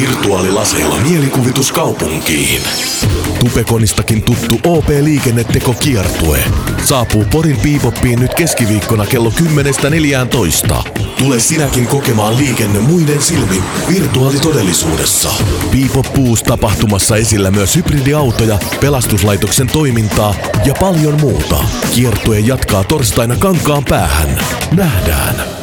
Virtuaalilaseilla mielikuvitus kaupunkiin. Tupekonistakin tuttu OP-liikenneteko kiertue. Saapuu Porin Piipoppiin nyt keskiviikkona kello 10.14. Tule sinäkin kokemaan liikenne muiden silmin virtuaalitodellisuudessa. Piipop Puus tapahtumassa esillä myös hybridiautoja, pelastuslaitoksen toimintaa ja paljon muuta. Kiertue jatkaa torstaina kankaan päähän. Nähdään.